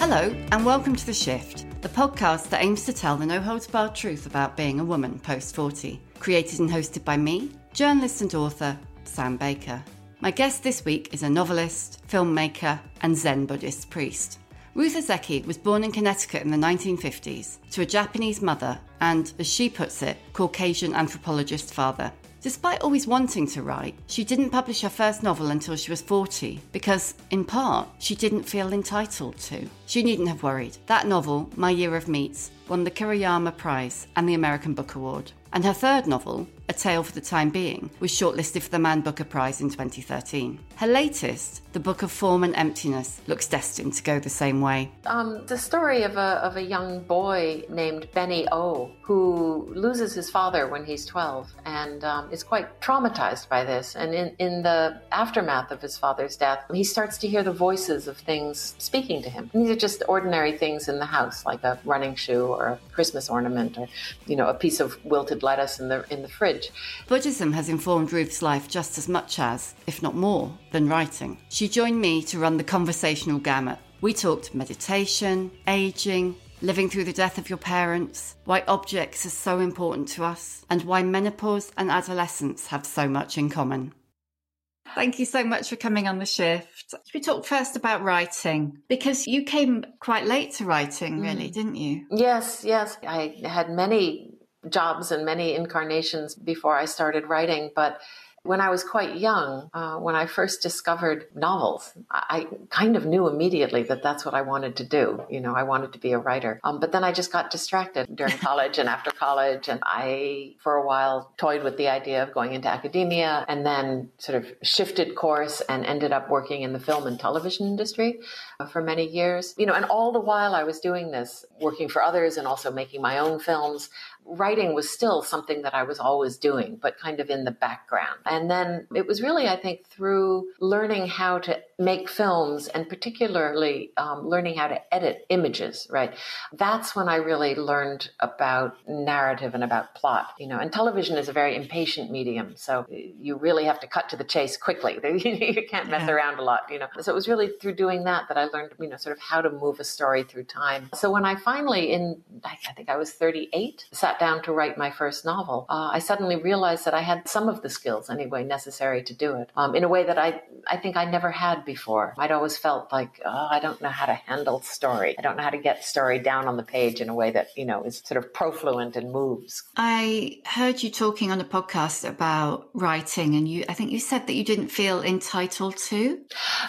Hello, and welcome to The Shift, the podcast that aims to tell the no holds barred truth about being a woman post 40. Created and hosted by me, journalist and author Sam Baker. My guest this week is a novelist, filmmaker, and Zen Buddhist priest. Ruth Ozeki was born in Connecticut in the 1950s to a Japanese mother and, as she puts it, Caucasian anthropologist father. Despite always wanting to write, she didn't publish her first novel until she was 40 because, in part, she didn't feel entitled to. She needn't have worried. That novel, My Year of Meats, won the Kiriyama Prize and the American Book Award. And her third novel, A Tale for the Time Being, was shortlisted for the Man Booker Prize in 2013. Her latest, The Book of Form and Emptiness, looks destined to go the same way. Um, the story of a, of a young boy named Benny O, who loses his father when he's 12 and um, is quite traumatized by this. And in, in the aftermath of his father's death, he starts to hear the voices of things speaking to him. And these are just ordinary things in the house, like a running shoe or a Christmas ornament or, you know, a piece of wilted lettuce in the, in the fridge. Buddhism has informed Ruth's life just as much as, if not more, than writing. She joined me to run the conversational gamut. We talked meditation, aging, living through the death of your parents, why objects are so important to us, and why menopause and adolescence have so much in common. Thank you so much for coming on the shift. We talked first about writing because you came quite late to writing, really, mm. didn't you? Yes, yes. I had many jobs and many incarnations before I started writing, but when I was quite young, uh, when I first discovered novels, I, kind of knew immediately that that's what I wanted to do. You know, I wanted to be a writer. Um, but then I just got distracted during college and after college. And I, for a while, toyed with the idea of going into academia and then sort of shifted course and ended up working in the film and television industry for many years. You know, and all the while I was doing this, working for others and also making my own films, writing was still something that I was always doing, but kind of in the background. And then it was really, I think, through learning how to make films and particularly um, learning how to edit images, right? That's when I really learned about narrative and about plot, you know, and television is a very impatient medium. So you really have to cut to the chase quickly. you can't mess yeah. around a lot, you know. So it was really through doing that that I learned, you know, sort of how to move a story through time. So when I finally, in, I think I was 38, sat down to write my first novel, uh, I suddenly realized that I had some of the skills anyway necessary to do it um, in a way that I, I think I never had before. I'd always felt like, oh, I don't know how to handle story. I don't know how to get story down on the page in a way that, you know, is sort of profluent and moves. I heard you talking on a podcast about writing and you, I think you said that you didn't feel entitled to.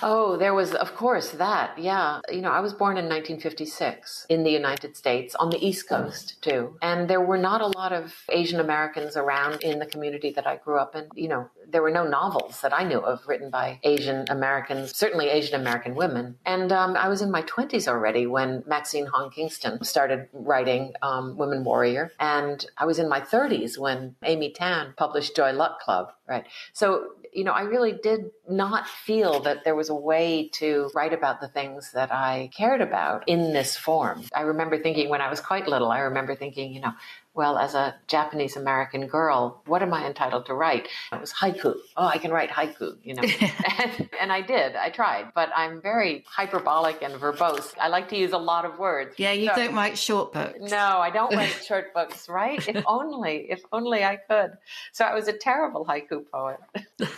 Oh, there was, of course, that. Yeah. You know, I was born in 1956 in the United States on the East Coast too. And there were not a lot of Asian Americans around in the community that I grew up in. You know, there were no novels that I knew of written by Asian Americans, certainly Asian American women. And um, I was in my 20s already when Maxine Hong Kingston started writing um, Women Warrior. And I was in my 30s when Amy Tan published Joy Luck Club, right? So you know, I really did not feel that there was a way to write about the things that I cared about in this form. I remember thinking when I was quite little, I remember thinking, you know, well, as a Japanese American girl, what am I entitled to write? It was haiku. Oh, I can write haiku, you know. and, and, I did. I tried, but I'm very hyperbolic and verbose. I like to use a lot of words. Yeah, you so, don't write short books. No, I don't write short books, right? If only, if only I could. So I was a terrible haiku poet.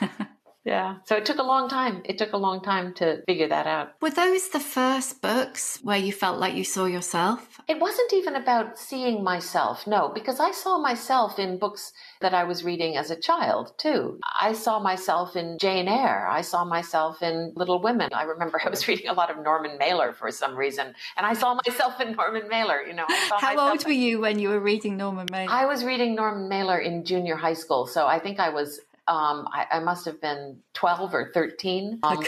Yeah. So it took a long time. It took a long time to figure that out. Were those the first books where you felt like you saw yourself? It wasn't even about seeing myself, no, because I saw myself in books that I was reading as a child, too. I saw myself in Jane Eyre. I saw myself in Little Women. I remember I was reading a lot of Norman Mailer for some reason, and I saw myself in Norman Mailer. You know, How old were you when you were reading Norman Mailer? I was reading Norman Mailer in junior high school, so I think I was um, I, I, must have been 12 or 13. Um,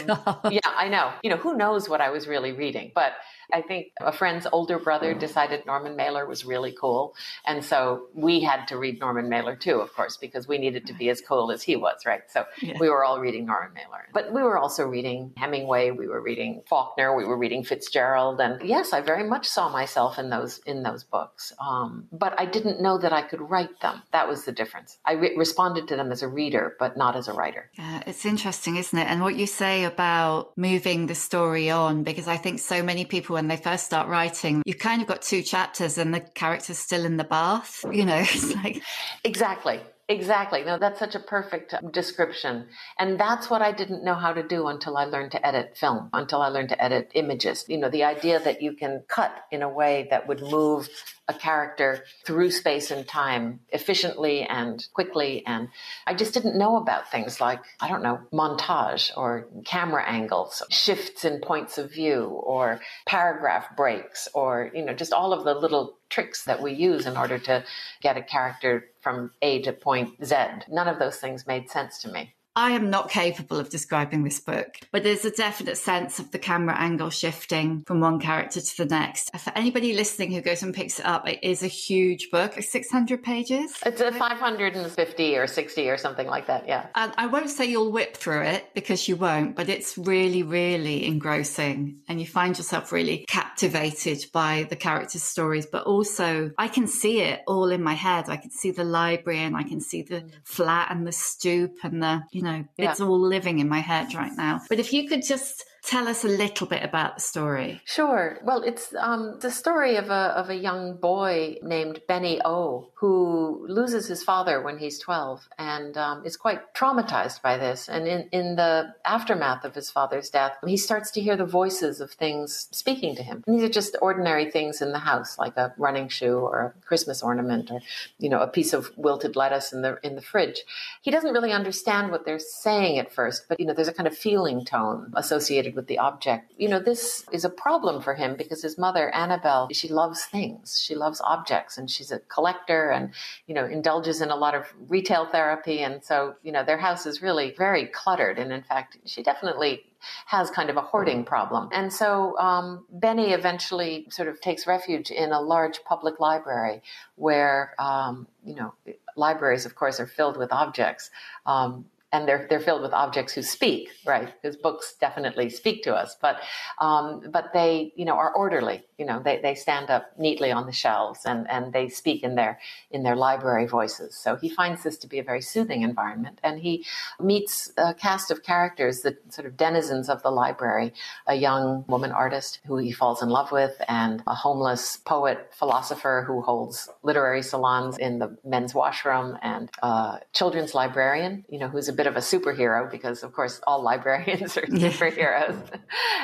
yeah, I know. You know, who knows what I was really reading, but I think a friend's older brother decided Norman Mailer was really cool. And so we had to read Norman Mailer too, of course, because we needed to be as cool as he was, right? So yeah. we were all reading Norman Mailer. But we were also reading Hemingway, we were reading Faulkner, we were reading Fitzgerald. And yes, I very much saw myself in those in those books. Um, but I didn't know that I could write them. That was the difference. I re- responded to them as a reader, but not as a writer. Yeah, it's interesting, isn't it? And what you say about moving the story on, because I think so many people when they first start writing, you've kind of got two chapters and the character's still in the bath. You know, it's like. Exactly. Exactly. No, that's such a perfect description. And that's what I didn't know how to do until I learned to edit film, until I learned to edit images. You know, the idea that you can cut in a way that would move a character through space and time efficiently and quickly. And I just didn't know about things like, I don't know, montage or camera angles, shifts in points of view or paragraph breaks or, you know, just all of the little tricks that we use in order to get a character from A to point Z. None of those things made sense to me. I am not capable of describing this book, but there's a definite sense of the camera angle shifting from one character to the next. For anybody listening who goes and picks it up, it is a huge book, 600 pages. It's a 550 or 60 or something like that, yeah. And I won't say you'll whip through it because you won't, but it's really, really engrossing. And you find yourself really captivated by the characters' stories, but also I can see it all in my head. I can see the library and I can see the mm. flat and the stoop and the, you know, yeah. it's all living in my head right now. But if you could just tell us a little bit about the story. Sure. Well, it's um, the story of a, of a young boy named Benny O who loses his father when he's 12 and um, is quite traumatized by this. And in, in the aftermath of his father's death, he starts to hear the voices of things speaking to him. And these are just ordinary things in the house, like a running shoe or a Christmas ornament or, you know, a piece of wilted lettuce in the, in the fridge. He doesn't really understand what they're saying at first, but, you know, there's a kind of feeling tone associated with the object. You know, this is a problem for him because his mother, Annabelle, she loves things. She loves objects and she's a collector and, you know, indulges in a lot of retail therapy. And so, you know, their house is really very cluttered. And in fact, she definitely has kind of a hoarding problem. And so um, Benny eventually sort of takes refuge in a large public library where, um, you know, libraries, of course, are filled with objects. Um, and they're they're filled with objects who speak, right? Because books definitely speak to us, but um, but they you know are orderly. You know, they, they stand up neatly on the shelves and, and they speak in their in their library voices. So he finds this to be a very soothing environment, and he meets a cast of characters, the sort of denizens of the library, a young woman artist who he falls in love with, and a homeless poet philosopher who holds literary salons in the men's washroom, and a children's librarian, you know, who's a bit bit of a superhero because, of course, all librarians are superheroes.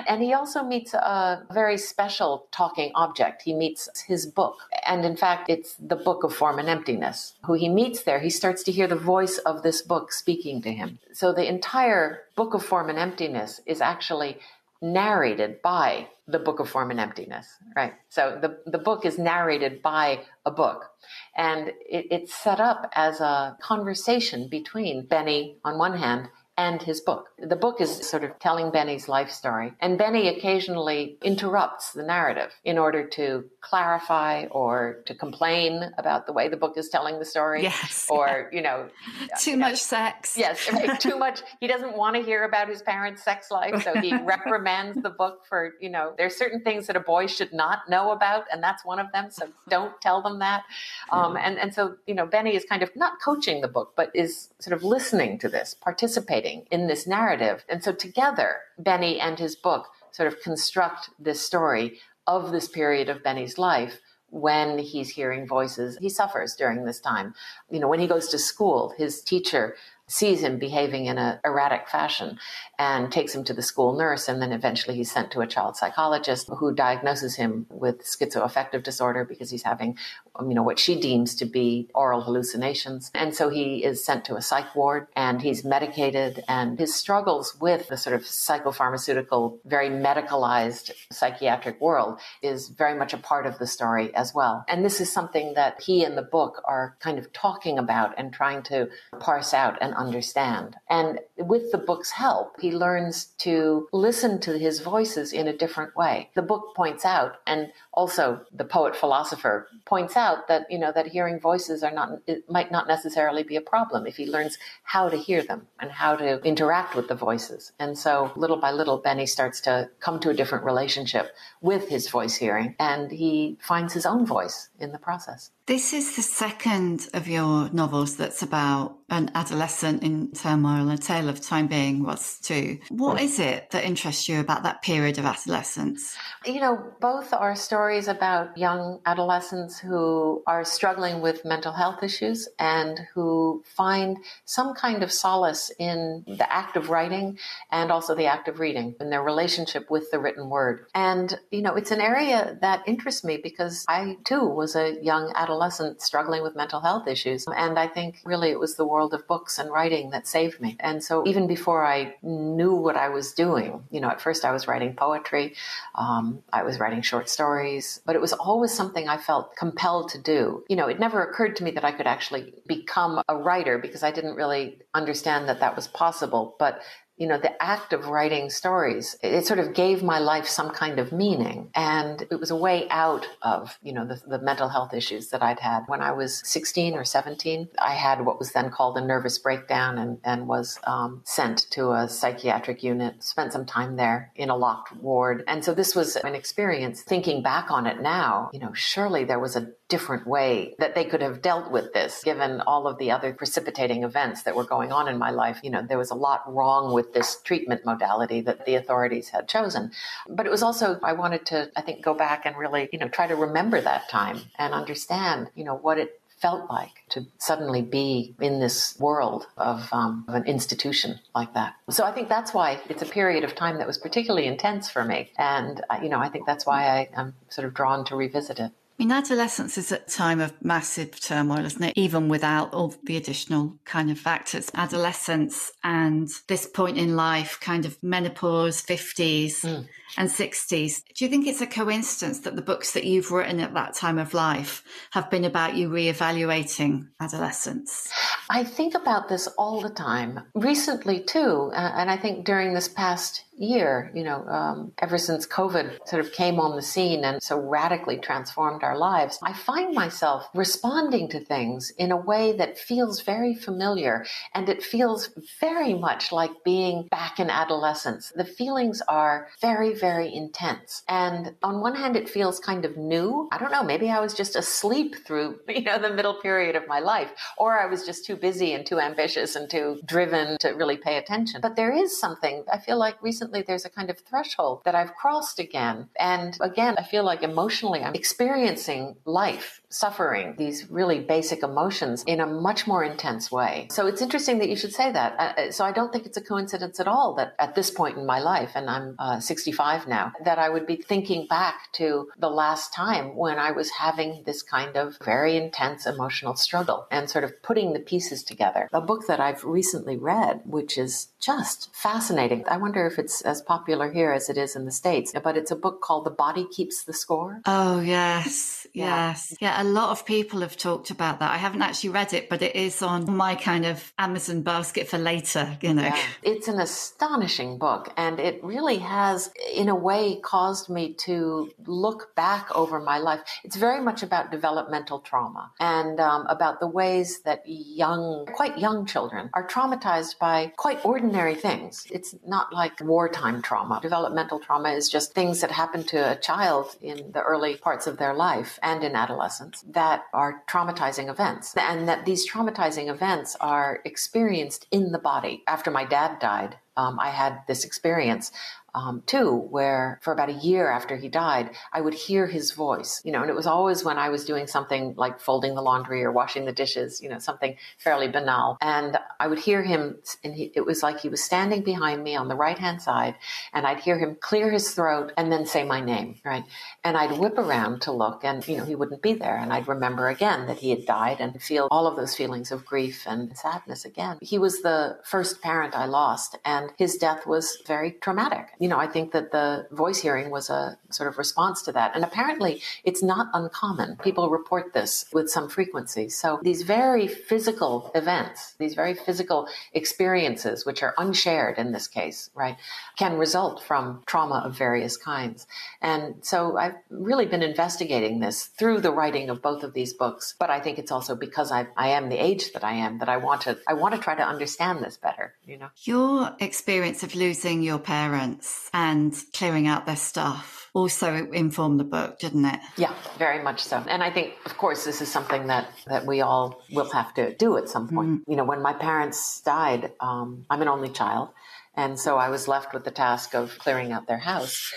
and he also meets a very special talking object. He meets his book. And in fact, it's the Book of Form and Emptiness. Who he meets there, he starts to hear the voice of this book speaking to him. So the entire Book of Form and Emptiness is actually narrated by the book of form and emptiness right? So the, the book is narrated by a book. And it, it's set up as a conversation between benny on one hand and his book. The book is sort of telling Benny's life story, and Benny occasionally interrupts the narrative in order to clarify or to complain about the way the book is telling the story. Yes. Or, you know, too much sex. Yes, too much. He doesn't want to hear about his parents' sex life, so he reprimands the book for, you know, there's certain things that a boy should not know about, and that's one of them, so don't tell them that. Um, and, and so, you know, Benny is kind of not coaching the book, but is sort of listening to this, participating in this narrative. And so together, Benny and his book sort of construct this story of this period of Benny's life when he's hearing voices. He suffers during this time. You know, when he goes to school, his teacher sees him behaving in an erratic fashion and takes him to the school nurse. And then eventually he's sent to a child psychologist who diagnoses him with schizoaffective disorder because he's having, you know, what she deems to be aural hallucinations. And so he is sent to a psych ward and he's medicated and his struggles with the sort of psychopharmaceutical, very medicalized psychiatric world is very much a part of the story as well. And this is something that he and the book are kind of talking about and trying to parse out and understand. And with the book's help, he learns to listen to his voices in a different way. The book points out, and also the poet philosopher points out that, you know, that hearing voices are not, it might not necessarily be a problem if he learns how to hear them and how to interact with the voices. And so little by little, Benny starts to come to a different relationship with his voice hearing and he finds his own voice in the process. This is the second of your novels that's about an adolescent in turmoil, a tale of time being was too. What is it that interests you about that period of adolescence? You know, both are stories about young adolescents who are struggling with mental health issues and who find some kind of solace in the act of writing and also the act of reading in their relationship with the written word. And, you know, it's an area that interests me because I too was a young adolescent struggling with mental health issues. And I think really it was the world of books and writing that saved me. And so even before I knew what I was doing, you know, at first I was writing poetry, um, I was writing short stories, but it was always something I felt compelled to do. You know, it never occurred to me that I could actually become a writer because I didn't really understand that that was possible. But you know, the act of writing stories, it sort of gave my life some kind of meaning. And it was a way out of, you know, the, the, mental health issues that I'd had. When I was 16 or 17, I had what was then called a nervous breakdown and, and was um, sent to a psychiatric unit, spent some time there in a locked ward. And so this was an experience. Thinking back on it now, you know, surely there was a different way that they could have dealt with this given all of the other precipitating events that were going on in my life. You know, there was a lot wrong with this treatment modality that the authorities had chosen. But it was also, I wanted to, I think, go back and really, you know, try to remember that time and understand, you know, what it felt like to suddenly be in this world of, um, of, an institution like that. So I think that's why it's a period of time that was particularly intense for me. And, uh, you know, I think that's why I, am sort of drawn to revisit it. Mean, adolescence is a time of massive turmoil, isn't it? Even without all the additional kind of factors. Adolescence and this point in life, kind of menopause, 50s mm. And 60s. Do you think it's a coincidence that the books that you've written at that time of life have been about you reevaluating adolescence? I think about this all the time. Recently, too, uh, and I think during this past year, you know, um, ever since COVID sort of came on the scene and so radically transformed our lives, I find myself responding to things in a way that feels very familiar and it feels very much like being back in adolescence. The feelings are very, very intense. And on one hand, it feels kind of new. I don't know, maybe I was just asleep through, you know, the middle period of my life, or I was just too busy and too ambitious and too driven to really pay attention. But there is something, I feel like recently there's a kind of threshold that I've crossed again. And again, I feel like emotionally I'm experiencing life, suffering, these really basic emotions in a much more intense way. So it's interesting that you should say that. Uh, uh, so I don't think it's a coincidence at all that at this point in my life, and I'm uh, 65 now, that I would be thinking back to the last time when I was having this kind of very intense emotional struggle and sort of putting the pieces together. A book that I've recently read, which is just fascinating. I wonder if it's as popular here as it is in the States, but it's a book called The Body Keeps the Score. Oh, yes. Yes. Yeah. A lot of people have talked about that. I haven't actually read it, but it is on my kind of Amazon basket for later, you know. Yeah. It's an astonishing book. And it really has, in a way, caused me to look back over my life. It's very much about developmental trauma and um, about the ways that young, quite young children are traumatized by quite ordinary things. It's not like wartime trauma. Developmental trauma is just things that happen to a child in the early parts of their life and in adolescence that are traumatizing events. And that these traumatizing events are experienced in the body. After my dad died, um, I had this experience um, too, where for about a year after he died, I would hear his voice, you know, and it was always when I was doing something like folding the laundry or washing the dishes, you know, something fairly banal. And I would hear him, and he, it was like he was standing behind me on the right hand side, and I'd hear him clear his throat and then say my name, right? And I'd whip around to look, and, you know, he wouldn't be there. And I'd remember again that he had died and feel all of those feelings of grief and sadness again. He was the first parent I lost, and his death was very traumatic you know, I think that the voice hearing was a sort of response to that. And apparently it's not uncommon. People report this with some frequency. So these very physical events, these very physical experiences, which are unshared in this case, right, can result from trauma of various kinds. And so I've really been investigating this through the writing of both of these books. But I think it's also because I, I am the age that I am that I want to I want to try to understand this better, you know. Your experience of losing your parents and clearing out their stuff also informed the book, didn't it? Yeah, very much so. And I think, of course, this is something that that we all will have to do at some point. Mm. You know, when my parents died, um, I'm an only child, and so I was left with the task of clearing out their house.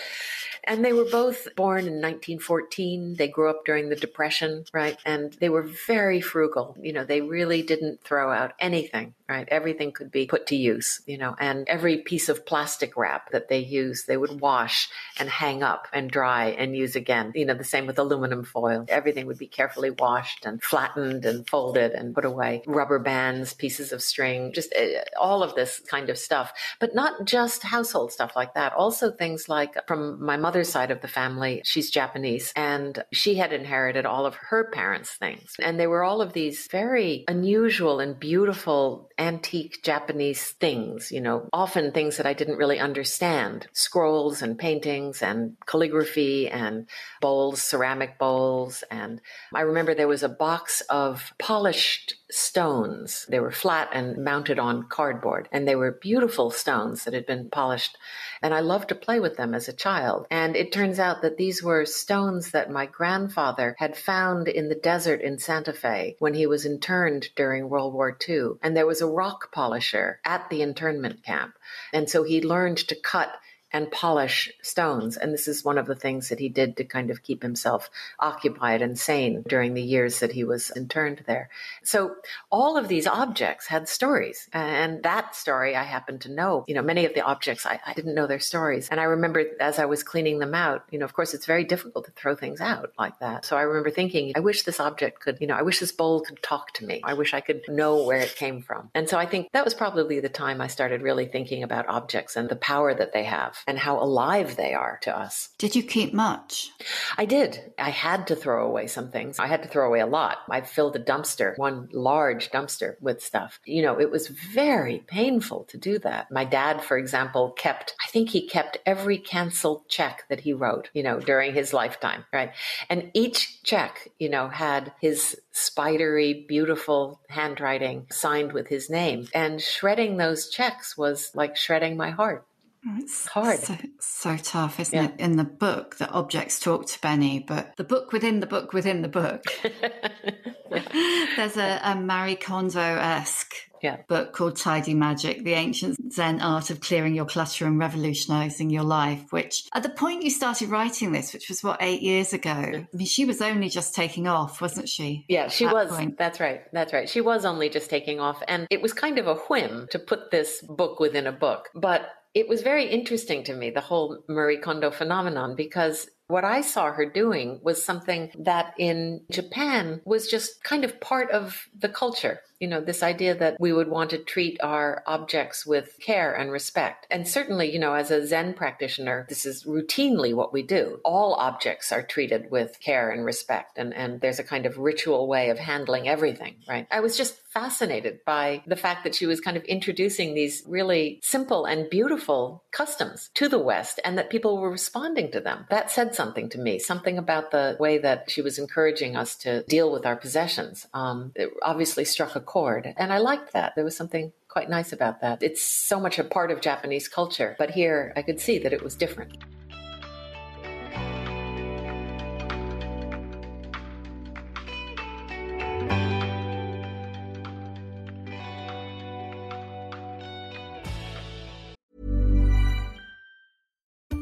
And they were both born in 1914. They grew up during the Depression, right? And they were very frugal. You know, they really didn't throw out anything, right? Everything could be put to use, you know, and every piece of plastic wrap that they used, they would wash and hang up and dry and use again. You know, the same with aluminum foil. Everything would be carefully washed and flattened and folded and put away. Rubber bands, pieces of string, just uh, all of this kind of stuff. But not just household stuff like that. Also things like from my mother side of the family, she's Japanese, and she had inherited all of her parents' things. And they were all of these very unusual and beautiful antique Japanese things, you know, often things that I didn't really understand scrolls and paintings and calligraphy and bowls, ceramic bowls. And I remember there was a box of polished stones. They were flat and mounted on cardboard, and they were beautiful stones that had been polished. And I loved to play with them as a child. And it turns out that these were stones that my grandfather had found in the desert in Santa Fe when he was interned during World War II. And there was a rock polisher at the internment camp. And so he learned to cut and polish stones. And this is one of the things that he did to kind of keep himself occupied and sane during the years that he was interned there. So all of these objects had stories. And that story I happen to know. You know, many of the objects, I, I didn't know their stories. And I remember as I was cleaning them out, you know, of course, it's very difficult to throw things out like that. So I remember thinking, I wish this object could, you know, I wish this bowl could talk to me. I wish I could know where it came from. And so I think that was probably the time I started really thinking about objects and the power that they have and how alive they are to us. Did you keep much? I did. I had to throw away some things. I had to throw away a lot. I filled a dumpster, one large dumpster with stuff. You know, it was very painful to do that. My dad, for example, kept, I think he kept every canceled check that he wrote, you know, during his lifetime, right? And each check, you know, had his spidery, beautiful handwriting signed with his name. And shredding those checks was like shredding my heart. Oh, it's hard. So, so tough, isn't yeah. it? In the book, the objects talk to Benny, but the book within the book within the book. There's a, a Marie Kondo esque yeah. book called Tidy Magic, the ancient Zen art of clearing your clutter and revolutionizing your life, which at the point you started writing this, which was what, eight years ago, I mean, she was only just taking off, wasn't she? Yeah, she was. Point? That's right. That's right. She was only just taking off. And it was kind of a whim to put this book within a book. But it was very interesting to me, the whole Marie Kondo phenomenon, because what I saw her doing was something that in Japan was just kind of part of the culture. You know, this idea that we would want to treat our objects with care and respect. And certainly, you know, as a Zen practitioner, this is routinely what we do. All objects are treated with care and respect. And, and there's a kind of ritual way of handling everything, right? I was just fascinated by the fact that she was kind of introducing these really simple and beautiful customs to the West and that people were responding to them. That said something to me, something about the way that she was encouraging us to deal with our possessions. Um, it obviously struck a chord. And I liked that. There was something quite nice about that. It's so much a part of Japanese culture, but here I could see that it was different.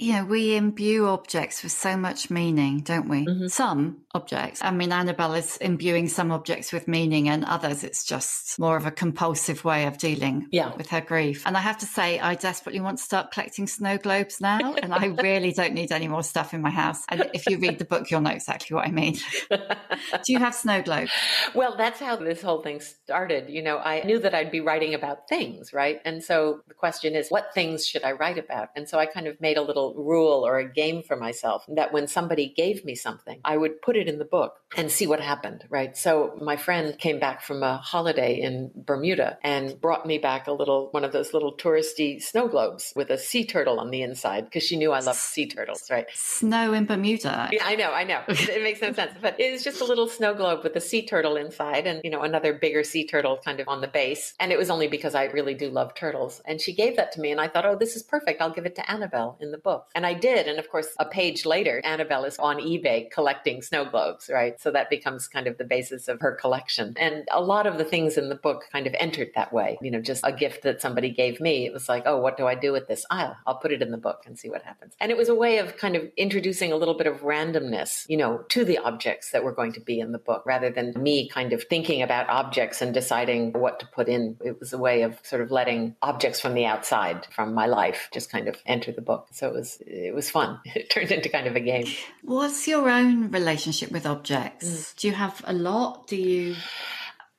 You know, we imbue objects with so much meaning, don't we? Mm-hmm. Some objects. I mean, Annabelle is imbuing some objects with meaning, and others it's just more of a compulsive way of dealing Yeah. with her grief. And I have to say, I desperately want to start collecting snow globes now, and I really don't need any more stuff in my house. And if you read the book, you'll know exactly what I mean. Do you have snow globes? Well, that's how this whole thing started. You know, I knew that I'd be writing about things, right? And so the question is, what things should I write about? And so I kind of made a little rule or a game for myself that when somebody gave me something, I would put it in the book and see what happened, right? So my friend came back from a holiday in Bermuda and brought me back a little, one of those little touristy snow globes with a sea turtle on the inside because she knew I loved sea turtles, right? Snow in Bermuda. Yeah, I know, I know. It, it makes no sense. But it was just a little snow globe with a sea turtle inside and, you know, another bigger sea turtle kind of on the base. And it was only because I really do love turtles. And she gave that to me and I thought, oh, this is perfect. I'll give it to Annabelle in the book. And I did. And of course, a page later, Annabelle is on eBay collecting snow globes, right? So that becomes kind of the basis of her collection. And a lot of the things in the book kind of entered that way. You know, just a gift that somebody gave me. It was like, oh, what do I do with this? I'll, I'll put it in the book and see what happens. And it was a way of kind of introducing a little bit of randomness, you know, to the objects that were going to be in the book rather than me kind of thinking about objects and deciding what to put in. It was a way of sort of letting objects from the outside, from my life, just kind of enter the book. So it was it was fun. It turned into kind of a game. What's your own relationship with objects? Mm. Do you have a lot? Do you?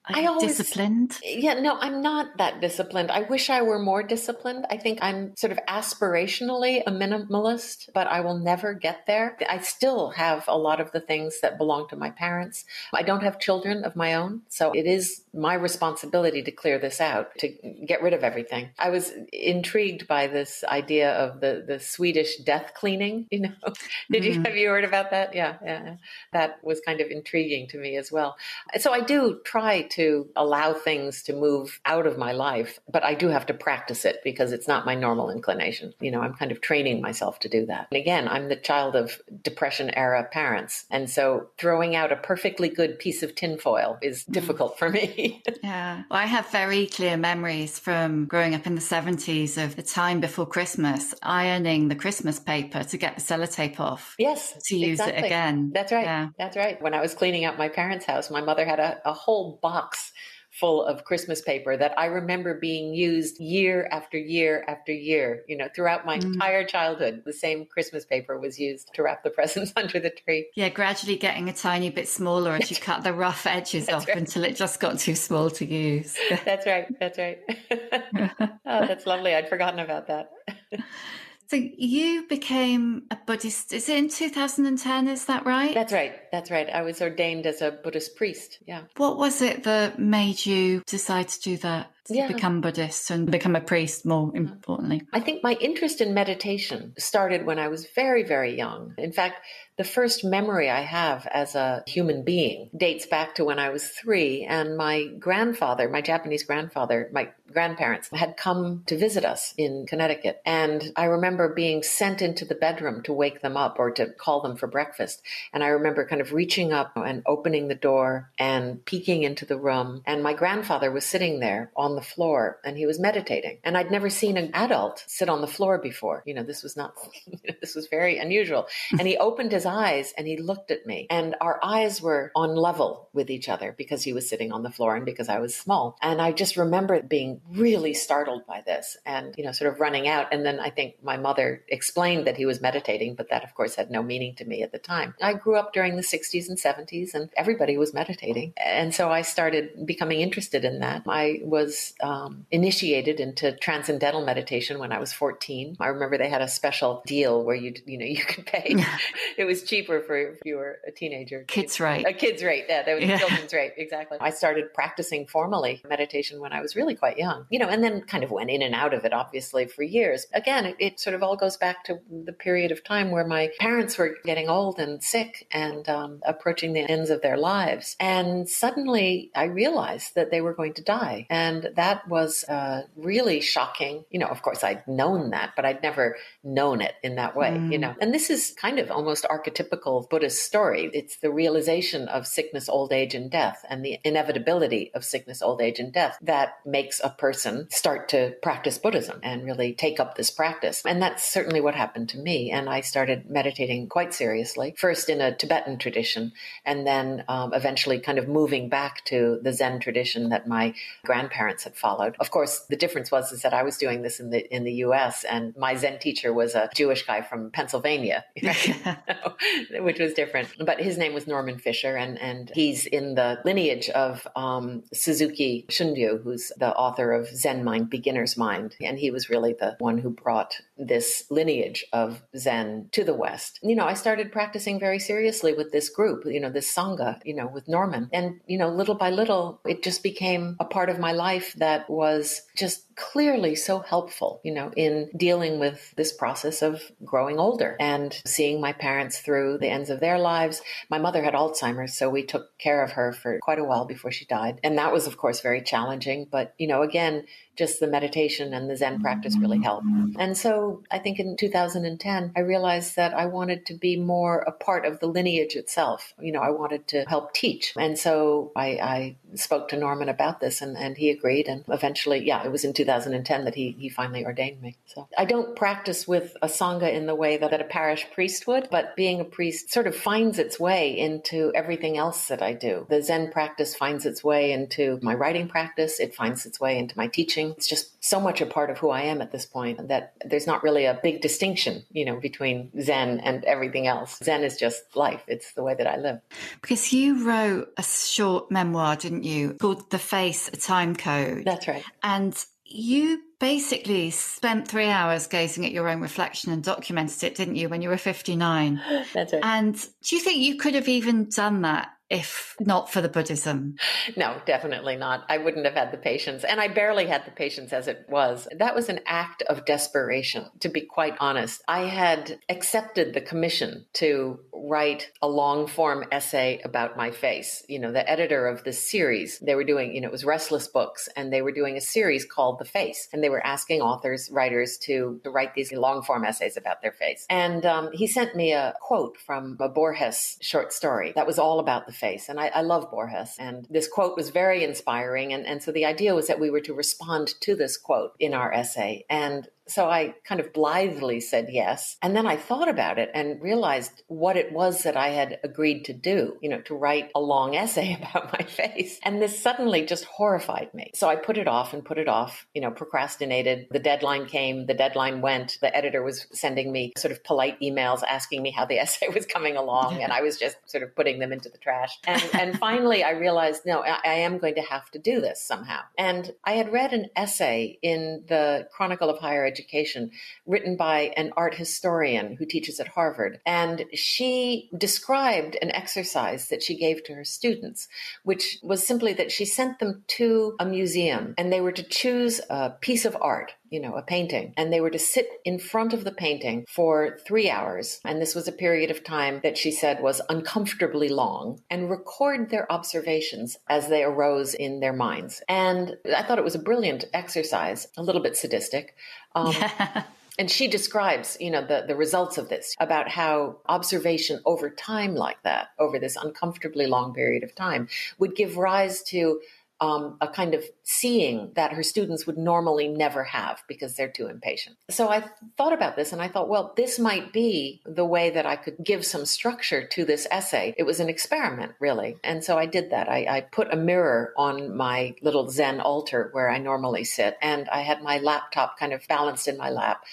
I always- disciplined. Yeah, no, I'm not that disciplined. I wish I were more disciplined. I think I'm sort of aspirationally a minimalist, but I will never get there. I still have a lot of the things that belong to my parents. I don't have children of my own, so it is my responsibility to clear this out, to get rid of everything. I was intrigued by this idea of the the Swedish death cleaning, you know. Did you mm-hmm. have you heard about that? Yeah, yeah. yeah. That was kind of intriguing to me as well. So I do try to allow things to move out of my life, but I do have to practice it because it's not my normal inclination. You know, I'm kind of training myself to do that. And again, I'm the child of depression era parents. And so throwing out a perfectly good piece of tinfoil is mm. difficult for me. Yeah. Well, I have very clear memories from growing up in the 70s of the time before Christmas, ironing the Christmas paper to get the sellotape off. yes. To use it again. That's right. Yeah. That's right. When I was cleaning out my parents' house, my mother had a, a whole box full of Christmas paper that I remember being used year after year after year. You know, throughout my Mm. entire childhood, the same Christmas paper was used to wrap the presents under the tree. Yeah, gradually getting a tiny bit smaller as you cut the rough edges off until it just got too small to use. That's right. That's right. oh, that's lovely. I'd forgotten about that. So you became a Buddhist. Is it in 2010? Is that right? That's right. That's right. I was ordained as a Buddhist priest. Yeah. What was it that made you decide to do that? To Yeah. become Buddhist and become a priest, more uh-huh. importantly. I think my interest in meditation started when I was very, very young. In fact, the first memory I have as a human being dates back to when I was three, and my grandfather, my Japanese grandfather, my grandparents had come to visit us in Connecticut. And I remember being sent into the bedroom to wake them up or to call them for breakfast. And I remember kind of reaching up and opening the door and peeking into the room. And my grandfather was sitting there on on the floor and he was meditating. And I'd never seen an adult sit on the floor before. You know, this was not, this was very unusual. And he opened his eyes and he looked at me and our eyes were on level with each other because he was sitting on the floor and because I was small. And I just remember being really startled by this and, you know, sort of running out. And then I think my mother explained that he was meditating, but that of course had no meaning to me at the time. I grew up during the 60s and 70s and everybody was meditating. And so I started becoming interested in that. I was um, initiated into transcendental meditation when I was 14. I remember they had a special deal where you, you know, you could pay. it was cheaper for if you were a teenager. Kids rate. A kids rate. Yeah, that was Yeah. children's rate. Exactly. I started practicing formally meditation when I was really quite young, you know, and then kind of went in and out of it, obviously, for years. Again, it, it sort of all goes back to the period of time where my parents were getting old and sick and um, approaching the ends of their lives. And suddenly I realized that they were going to die. And that was uh, really shocking. You know, of course, I'd known that, but I'd never known it in that way, you know. And this is kind of almost archetypical Buddhist story. It's the realization of sickness, old age, and death, and the inevitability of sickness, old age, and death that makes a person start to practice Buddhism and really take up this practice. And that's certainly what happened to me. And I started meditating quite seriously, first in a Tibetan tradition, and then um, eventually kind of moving back to the Zen tradition that my grandparents had followed. Of course, the difference was is that I was doing this in the in the U.S. and my Zen teacher was a Jewish guy from Pennsylvania, which was different. But his name was Norman Fischer, and and he's in the lineage of um, Suzuki Shunryu, who's the author of Zen Mind, Beginner's Mind, and he was really the one who brought this lineage of Zen to the West. You know, I started practicing very seriously with this group, you know, this Sangha, you know, with Norman. And, you know, little by little, it just became a part of my life that was just clearly so helpful, you know, in dealing with this process of growing older and seeing my parents through the ends of their lives. My mother had Alzheimer's, so we took care of her for quite a while before she died. And that was, of course, very challenging. But, you know, again, just the meditation and the Zen practice really helped. And so I think in 2010, I realized that I wanted to be more a part of the lineage itself. You know, I wanted to help teach. And so I, I spoke to Norman about this and, and he agreed. And eventually, yeah, it was in 2010 that he, he finally ordained me. So I don't practice with a Sangha in the way that, that a parish priest would, but being a priest sort of finds its way into everything else that I do. The Zen practice finds its way into my writing practice. It finds its way into my teaching. It's just so much a part of who I am at this point that there's not really a big distinction, you know, between Zen and everything else. Zen is just life. It's the way that I live. Because you wrote a short memoir, didn't you, called The Face, a Time Code. That's right. And you basically spent three hours gazing at your own reflection and documented it, didn't you, when you were 59? That's right. And do you think you could have even done that if not for the Buddhism? No, definitely not. I wouldn't have had the patience. And I barely had the patience as it was. That was an act of desperation, to be quite honest. I had accepted the commission to write a long form essay about my face. You know, the editor of this series, they were doing, you know, it was Restless Books, and they were doing a series called The Face. And they were asking authors, writers to, to write these long form essays about their face. And um, he sent me a quote from a Borges short story that was all about the face. And I, I love Borges. And this quote was very inspiring. And, and so the idea was that we were to respond to this quote in our essay. And so I kind of blithely said yes. And then I thought about it and realized what it was that I had agreed to do, you know, to write a long essay about my face. And this suddenly just horrified me. So I put it off and put it off, you know, procrastinated. The deadline came, the deadline went. The editor was sending me sort of polite emails asking me how the essay was coming along. And I was just sort of putting them into the trash. And, and finally I realized, no, I, I am going to have to do this somehow. And I had read an essay in the Chronicle of Higher Education written by an art historian who teaches at Harvard. And she described an exercise that she gave to her students, which was simply that she sent them to a museum and they were to choose a piece of art you know, a painting. And they were to sit in front of the painting for three hours. And this was a period of time that she said was uncomfortably long and record their observations as they arose in their minds. And I thought it was a brilliant exercise, a little bit sadistic. Um, And she describes, you know, the, the results of this about how observation over time like that, over this uncomfortably long period of time, would give rise to um, a kind of seeing that her students would normally never have because they're too impatient. So I thought about this and I thought, well, this might be the way that I could give some structure to this essay. It was an experiment, really. And so I did that. I, I put a mirror on my little Zen altar where I normally sit, and I had my laptop kind of balanced in my lap.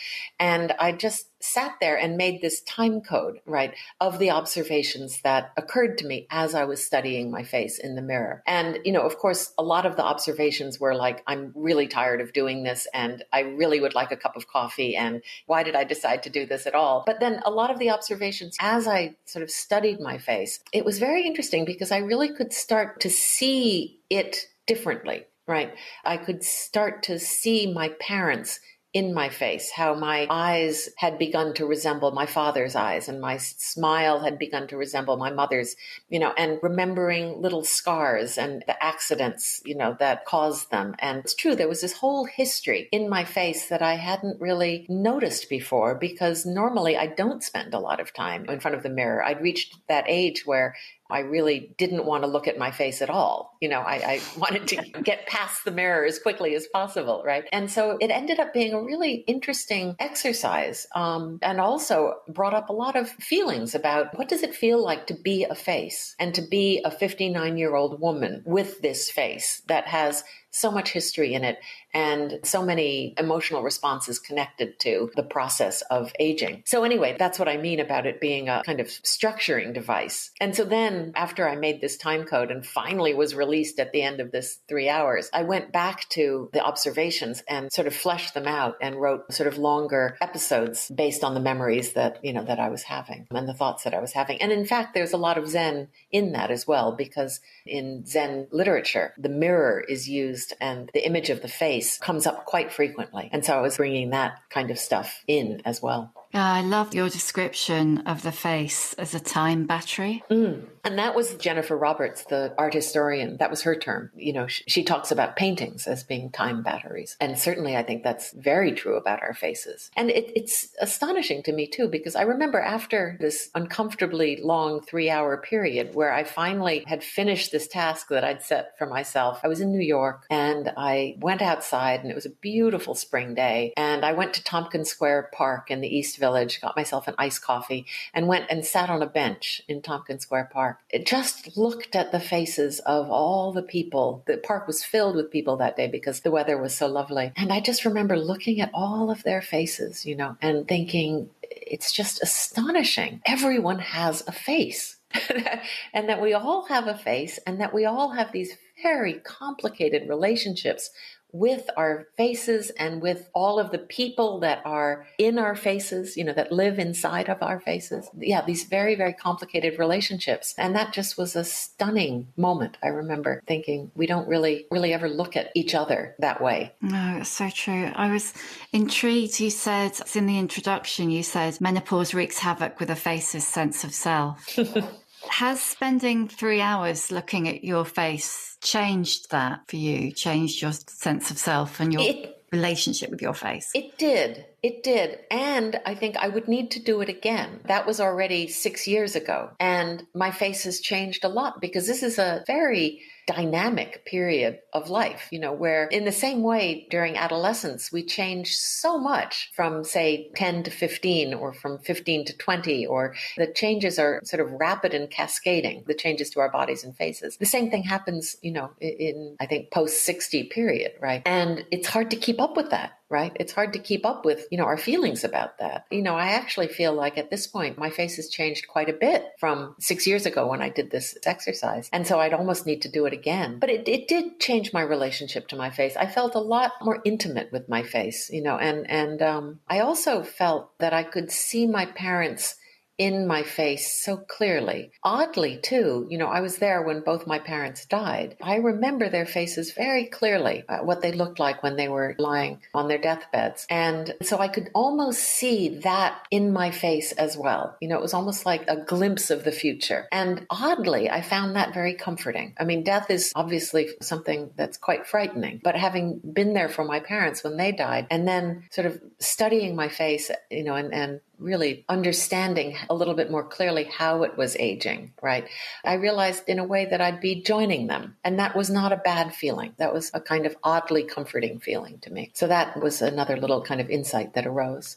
And I just sat there and made this time code, right, of the observations that occurred to me as I was studying my face in the mirror. And, you know, of course, a lot of the observations were like, I'm really tired of doing this and I really would like a cup of coffee. And why did I decide to do this at all? But then a lot of the observations as I sort of studied my face, it was very interesting because I really could start to see it differently. Right. I could start to see my parents in my face, how my eyes had begun to resemble my father's eyes and my smile had begun to resemble my mother's, you know, and remembering little scars and the accidents, you know, that caused them. And it's true, there was this whole history in my face that I hadn't really noticed before because normally I don't spend a lot of time in front of the mirror. I'd reached that age where I really didn't want to look at my face at all. You know, I, I, wanted to get past the mirror as quickly as possible, right? And so it ended up being a really interesting exercise, um, and also brought up a lot of feelings about what does it feel like to be a face and to be a 59 year old woman with this face that has so much history in it and so many emotional responses connected to the process of aging. So, anyway, that's what I mean about it being a kind of structuring device. And so then, after I made this time code and finally was released at the end of this three hours, I went back to the observations and sort of fleshed them out and wrote sort of longer episodes based on the memories that, you know, that I was having and the thoughts that I was having. And in fact, there's a lot of Zen in that as well, because in Zen literature, the mirror is used and the image of the face comes up quite frequently. And so I was bringing that kind of stuff in as well. I love your description of the face as a time battery. Mm. And that was Jennifer Roberts, the art historian. That was her term. You know, she, she, talks about paintings as being time batteries. And certainly I think that's very true about our faces. And it, it's astonishing to me too, because I remember after this uncomfortably long three hour period where I finally had finished this task that I'd set for myself, I was in New York and I went outside and it was a beautiful spring day. And I went to Tompkins Square Park in the East Village, got myself an iced coffee, and went and sat on a bench in Tompkins Square Park. It just looked at the faces of all the people. The park was filled with people that day because the weather was so lovely. And I just remember looking at all of their faces, you know, and thinking, it's just astonishing. Everyone has a face. and that we all have a face and that we all have these very complicated relationships with our faces and with all of the people that are in our faces, you know, that live inside of our faces. Yeah, these very, very complicated relationships. And that just was a stunning moment. I remember thinking we don't really, really ever look at each other that way. No, it's so true. I was intrigued. You said in the introduction, you said menopause wreaks havoc with a face's sense of self. Has spending three hours looking at your face changed that for you? Changed your sense of self and your it, relationship with your face? It did. It did. And I think I would need to do it again. That was already six years ago. And my face has changed a lot because this is a very dynamic period of life, you know, where in the same way during adolescence, we change so much from, say, 10 to 15 or from 15 to 20, or the changes are sort of rapid and cascading, the changes to our bodies and faces. The same thing happens, you know, in, I think, post 60 period, right? And it's hard to keep up with that right? It's hard to keep up with, you know, our feelings about that. You know, I actually feel like at this point, my face has changed quite a bit from six years ago when I did this exercise. And so I'd almost need to do it again. But it, it did change my relationship to my face. I felt a lot more intimate with my face, you know, and, and, um, I also felt that I could see my parents in my face so clearly. Oddly, too, you know, I was there when both my parents died. I remember their faces very clearly, uh, what they looked like when they were lying on their deathbeds. And so I could almost see that in my face as well. You know, it was almost like a glimpse of the future. And oddly, I found that very comforting. I mean, death is obviously something that's quite frightening, but having been there for my parents when they died and then sort of studying my face, you know, and, and really understanding a little bit more clearly how it was aging, right? I realized in a way that I'd be joining them. And that was not a bad feeling. That was a kind of oddly comforting feeling to me. So that was another little kind of insight that arose.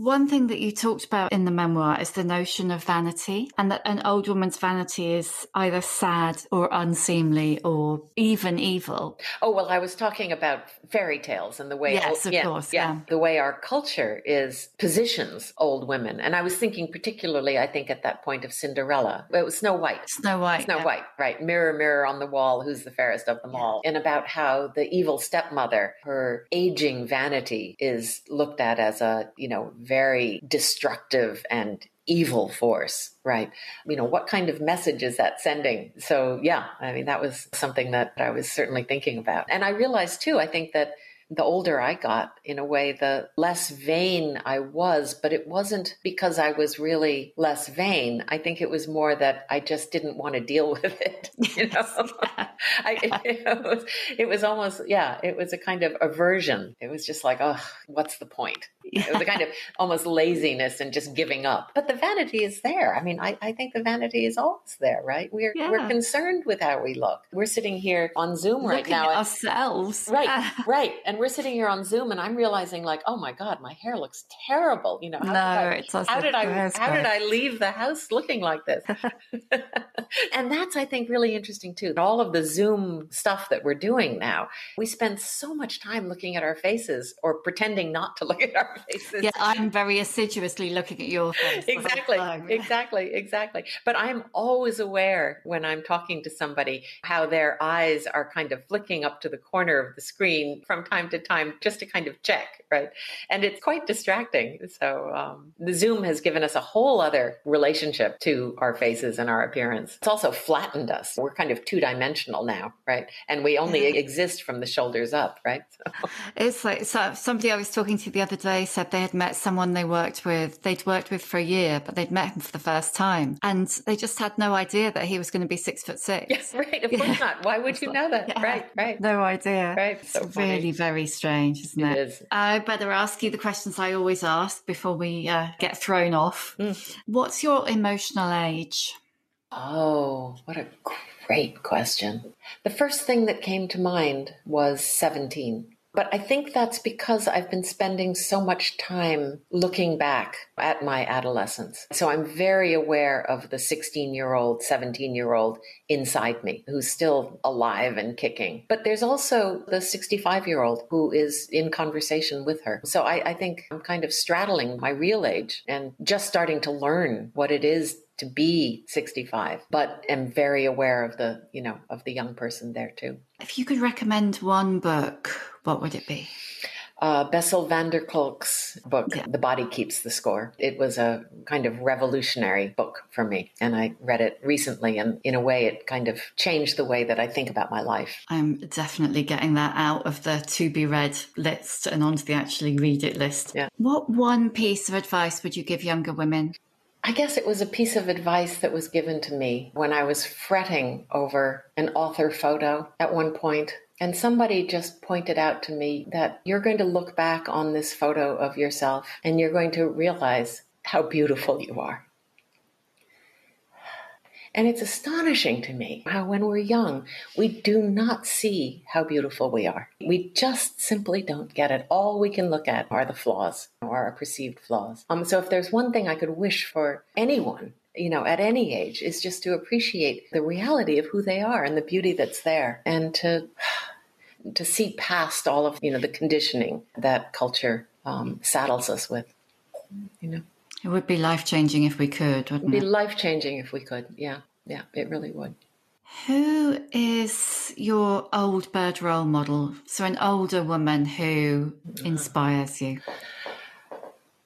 One thing that you talked about in the memoir is the notion of vanity, and that an old woman's vanity is either sad or unseemly or even evil. Oh, well, I was talking about fairy tales and the way, yes, of yeah, course, yeah, yeah, the way our culture is positions old women. And I was thinking particularly, I think, at that point of Cinderella. It was Snow White. Snow White. Snow yeah. White, right. Mirror, mirror on the wall, who's the fairest of them all. And about how the evil stepmother, her aging vanity is looked at as a, you know, very destructive and evil force, right? You know, what kind of message is that sending? So, yeah, I mean, that was something that I was certainly thinking about. And I realized too, I think that the older I got, in a way, the less vain I was. But it wasn't because I was really less vain. I think it was more that I just didn't want to deal with it. You know, I, it, was, it was almost, yeah, it was a kind of aversion. It was just like, oh, what's the point? It was a kind of almost laziness and just giving up. But the vanity is there. I mean, I, I think the vanity is always there, right? We're Yeah. we're concerned with how we look. We're sitting here on Zoom right Looking now. at and- ourselves. Right, right. And we're sitting here on Zoom, and I'm realizing, like, oh my god, my hair looks terrible. You know, how No, did I, it doesn't. how did I how did. I leave the house looking like this? and that's, I think, really interesting too. All of the Zoom stuff that we're doing now, we spend so much time looking at our faces or pretending not to look at our faces. Yeah, I'm very assiduously looking at your face. exactly exactly exactly. But i'm always aware when i'm talking to somebody how their eyes are kind of flicking up to the corner of the screen from time to time just to kind of check right? And it's quite distracting. So um, the zoom has given us a whole other relationship to our faces and our appearance. It's also flattened us. We're kind of two-dimensional now right? And we only exist from the shoulders up right? So, It's like so somebody I was talking to the other day said they had met someone they worked with. They'd worked with for a year, but they'd met him for the first time, and they just had no idea that he was going to be six foot six. yes right of course not why would you know that Yeah. right right No idea. Right, It's so funny. really very strange, isn't It it? is. I better ask you the questions I always ask before we uh, get thrown off. Hmm. What's your emotional age? Oh, what a great question. The first thing that came to mind was 17. But I think that's because I've been spending so much time looking back at my adolescence. So I'm very aware of the 16 year old, 17 year old inside me who's still alive and kicking. But there's also the 65 year old who is in conversation with her. So I, I think I'm kind of straddling my real age and just starting to learn what it is to be 65 but am very aware of the you know of the young person there too If you could recommend one book, what would it be? uh, Bessel van der Kolk's book, Yeah. The Body Keeps the Score. It was a kind of revolutionary book for me, and I read it recently, and in a way, it kind of changed the way that I think about my life. I'm definitely getting that out of the to be read list and onto the actually read it list. Yeah. What one piece of advice would you give younger women? I guess it was a piece of advice that was given to me when I was fretting over an author photo at one point. And somebody just pointed out to me that you're going to look back on this photo of yourself and you're going to realize how beautiful you are. And it's astonishing to me how, when we're young, we do not see how beautiful we are. We just simply don't get it. All we can look at are the flaws or our perceived flaws. Um, so, if there's one thing I could wish for anyone, you know, at any age, is just to appreciate the reality of who they are and the beauty that's there, and to to see past all of you know the conditioning that culture um, saddles us with. You know. It would be life changing if we could, wouldn't It'd be life changing if we could. Yeah, yeah, it really would. Who is your old bird role model? So, an older woman who inspires you.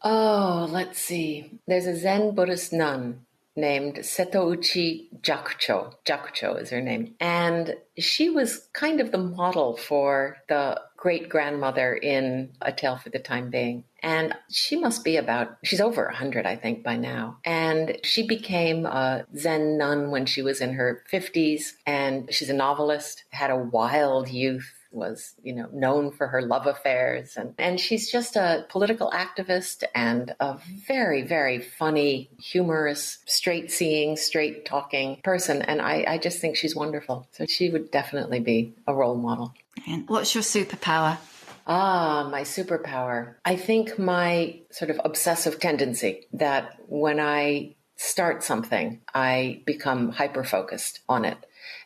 Oh, let's see. There's a Zen Buddhist nun named Setouchi Jakucho. Jakucho is her name. And she was kind of the model for the great grandmother in A Tale for the Time Being. And she must be about, she's over 100, I think, by now. And she became a Zen nun when she was in her 50s. And she's a novelist, had a wild youth was, you know, known for her love affairs. And, and she's just a political activist and a very, very funny, humorous, straight seeing, straight talking person. And I, I just think she's wonderful. So she would definitely be a role model. And what's your superpower? Ah, my superpower. I think my sort of obsessive tendency that when I start something, I become hyper focused on it.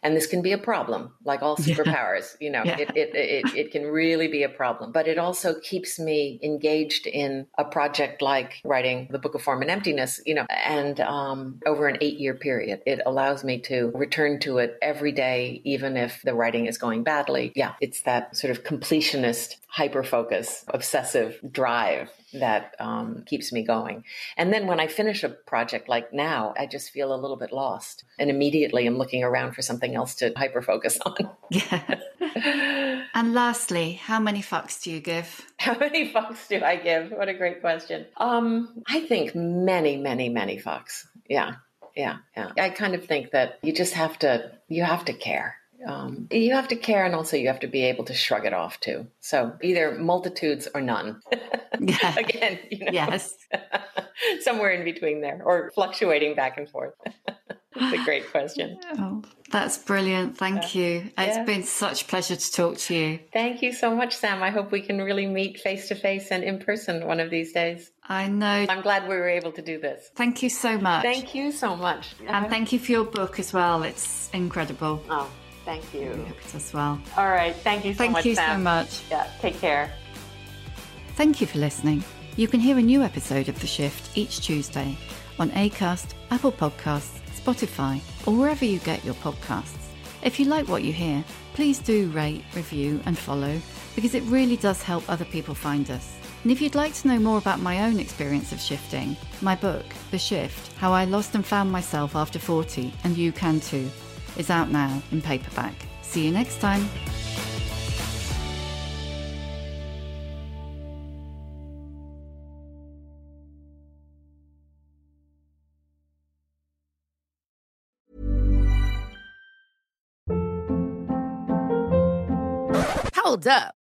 And this can be a problem, like all superpowers. Yeah. You know, yeah. it, it, it, it can really be a problem. But it also keeps me engaged in a project like writing the Book of Form and Emptiness, you know, and um, over an eight year period, it allows me to return to it every day, even if the writing is going badly. Yeah, it's that sort of completionist hyper focus, obsessive drive that um, keeps me going. And then when I finish a project like now, I just feel a little bit lost. And immediately I'm looking around for something else to hyper focus on. Yeah. and lastly, how many fucks do you give? How many fucks do I give? What a great question. Um, I think many, many, many fucks. Yeah. Yeah. Yeah. I kind of think that you just have to, you have to care um, you have to care and also you have to be able to shrug it off too. So either multitudes or none. Yeah. Again, you know, yes. somewhere in between there or fluctuating back and forth. It's a great question. Oh, that's brilliant. Thank yeah. you. It's yeah. been such pleasure to talk to you. Thank you so much, Sam. I hope we can really meet face to face and in person one of these days. I know. I'm glad we were able to do this. Thank you so much. Thank you so much. And thank you for your book as well. It's incredible. Oh, Thank you. As well. All right. Thank you so Thank much. Thank you Sam. so much. Yeah. Take care. Thank you for listening. You can hear a new episode of The Shift each Tuesday on Acast, Apple Podcasts, Spotify, or wherever you get your podcasts. If you like what you hear, please do rate, review, and follow because it really does help other people find us. And if you'd like to know more about my own experience of shifting, my book, The Shift How I Lost and Found Myself After 40, and you can too is out now in paperback. See you next time. Hold up.